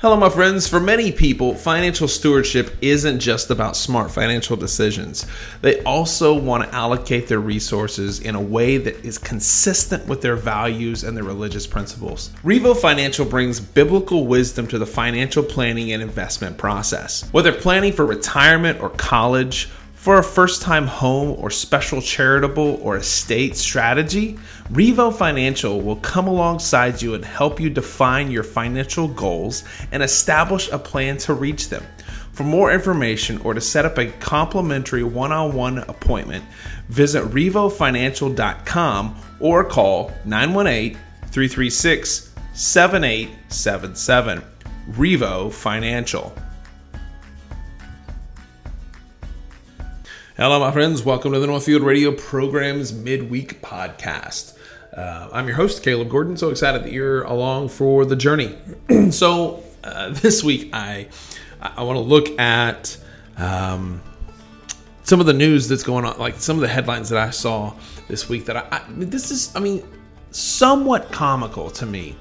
Hello, my friends. For many people, financial stewardship isn't just about smart financial decisions. They also want to allocate their resources in a way that is consistent with their values and their religious principles. Revo Financial brings biblical wisdom to the financial planning and investment process. Whether planning for retirement or college, for a first time home or special charitable or estate strategy, Revo Financial will come alongside you and help you define your financial goals and establish a plan to reach them. For more information or to set up a complimentary one on one appointment, visit RevoFinancial.com or call 918 336 7877. Revo Financial. Hello, my friends. Welcome to the Northfield Radio Program's midweek podcast. Uh, I'm your host, Caleb Gordon. So excited that you're along for the journey. so uh, this week, I I want to look at um, some of the news that's going on, like some of the headlines that I saw this week. That I, I this is, I mean, somewhat comical to me.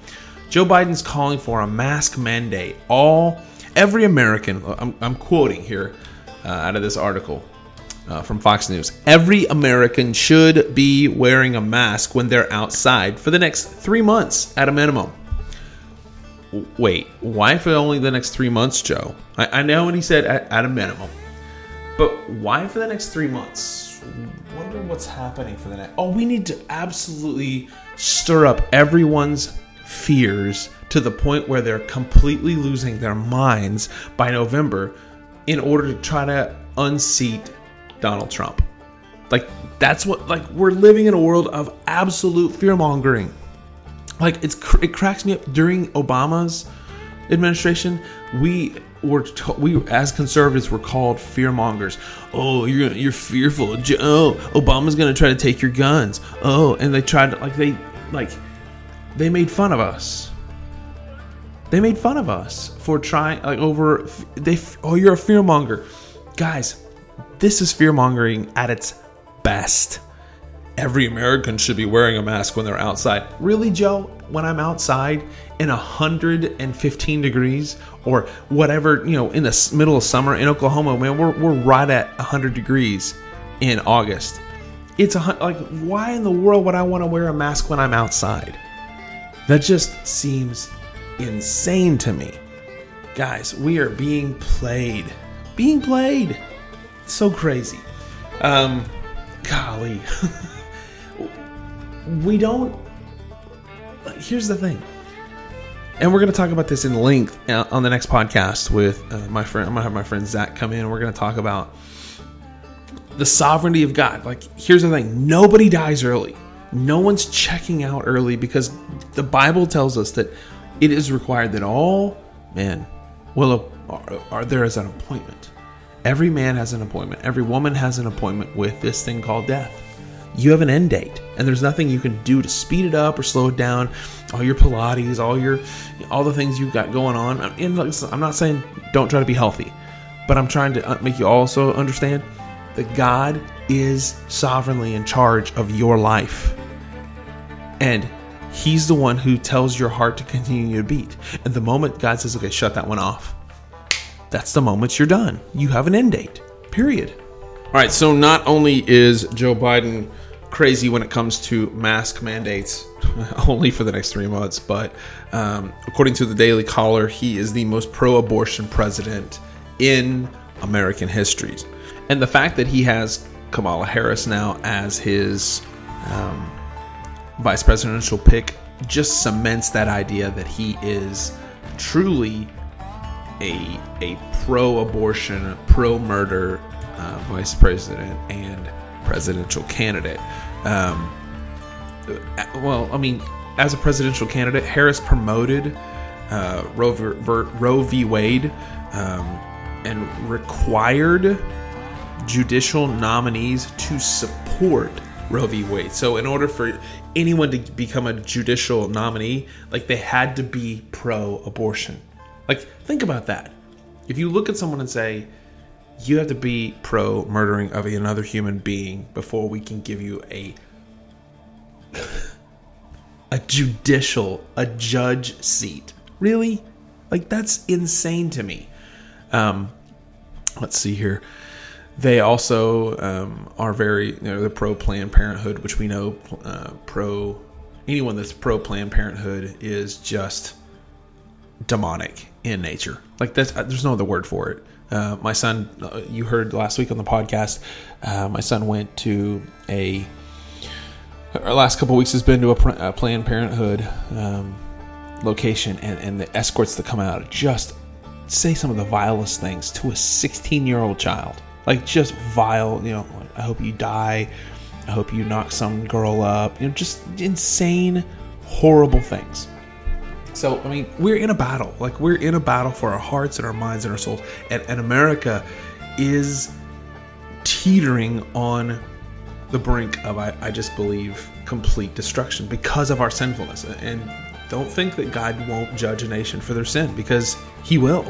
Joe Biden's calling for a mask mandate. All every American. I'm, I'm quoting here uh, out of this article uh, from Fox News. Every American should be wearing a mask when they're outside for the next three months at a minimum. Wait, why for only the next three months, Joe? I, I know when he said at, at a minimum, but why for the next three months? Wonder what's happening for the next. Oh, we need to absolutely stir up everyone's fears to the point where they're completely losing their minds by November in order to try to unseat Donald Trump. Like that's what like we're living in a world of absolute fear mongering. Like it's it cracks me up during Obama's administration. We were to, we as conservatives were called fear mongers. Oh, you're you're fearful. Oh, Obama's gonna try to take your guns. Oh, and they tried to like they like they made fun of us. They made fun of us for trying like over they. Oh, you're a fear monger, guys. This is fear mongering at its best. Every American should be wearing a mask when they're outside. Really, Joe? When I'm outside in 115 degrees or whatever, you know, in the middle of summer in Oklahoma, man, we're, we're right at 100 degrees in August. It's a like, why in the world would I want to wear a mask when I'm outside? That just seems insane to me. Guys, we are being played. Being played so crazy. Um, golly, we don't. Here's the thing, and we're going to talk about this in length uh, on the next podcast with uh, my friend. I'm going to have my friend Zach come in. and We're going to talk about the sovereignty of God. Like, here's the thing: nobody dies early. No one's checking out early because the Bible tells us that it is required that all men will are, are there as an appointment Every man has an appointment. Every woman has an appointment with this thing called death. You have an end date, and there's nothing you can do to speed it up or slow it down. All your Pilates, all your, all the things you've got going on. I'm not saying don't try to be healthy, but I'm trying to uh, make you also understand that God is sovereignly in charge of your life, and He's the one who tells your heart to continue to beat. And the moment God says, "Okay, shut that one off," that's the moment you're done. You have an end date. Period. All right, so not only is Joe Biden crazy when it comes to mask mandates, only for the next three months, but um, according to the Daily Caller, he is the most pro abortion president in American history. And the fact that he has Kamala Harris now as his um, vice presidential pick just cements that idea that he is truly a a pro-abortion, pro-murder uh, vice president and presidential candidate. Um, uh, well, I mean, as a presidential candidate, Harris promoted uh, Roe, v, Roe v. Wade um, and required judicial nominees to support Roe v. Wade. So, in order for anyone to become a judicial nominee, like they had to be pro-abortion. Like, think about that. If you look at someone and say, you have to be pro murdering of another human being before we can give you a a judicial, a judge seat. Really? Like that's insane to me. Um, let's see here. They also um, are very, you know, the pro Planned Parenthood, which we know uh, pro anyone that's pro Planned Parenthood is just demonic in nature. Like that's uh, there's no other word for it. Uh, my son, uh, you heard last week on the podcast, uh, my son went to a. Our last couple weeks has been to a, a Planned Parenthood um, location, and, and the escorts that come out just say some of the vilest things to a 16 year old child. Like just vile, you know. I hope you die. I hope you knock some girl up. You know, just insane, horrible things. So, I mean, we're in a battle. Like, we're in a battle for our hearts and our minds and our souls. And, and America is teetering on the brink of, I, I just believe, complete destruction because of our sinfulness. And don't think that God won't judge a nation for their sin because He will.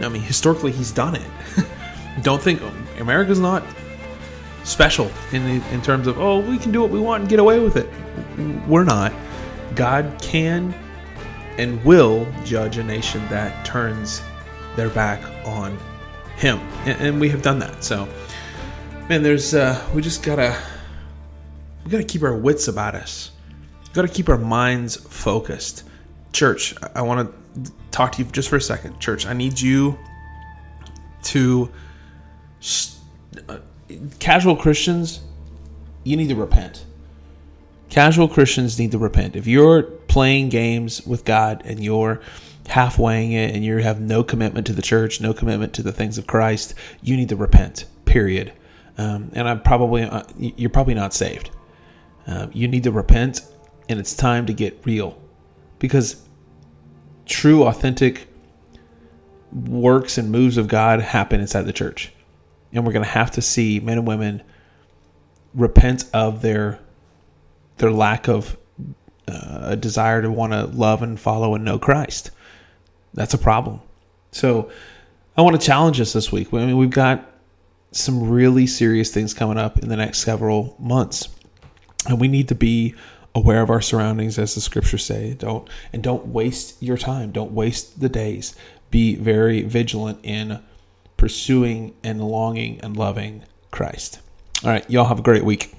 I mean, historically, He's done it. don't think America's not special in the, in terms of oh we can do what we want and get away with it. We're not. God can and will judge a nation that turns their back on him. And, and we have done that. So man there's uh we just gotta we gotta keep our wits about us. We gotta keep our minds focused. Church i, want to talk to you just for a second. Church i need you to uh, casual christians you need to repent. Casual Christians need to repent. If you're playing games with God and you're halfwaying it and you have no commitment to the church, no commitment to the things of Christ, you need to repent. Period. Um, and I'm probably uh, you're probably not saved. Um, you need to repent, and it's time to get real, because true, authentic works and moves of God happen inside the church, and we're going to have to see men and women repent of their their lack of uh, a desire to want to love and follow and know Christ. That's a problem. So I want to challenge us this week. I mean, we've got some really serious things coming up in the next several months, and we need to be aware of our surroundings, as the scriptures say. Don't and don't waste your time. Don't waste the days. Be very vigilant in pursuing and longing and loving Christ. All right, y'all have a great week.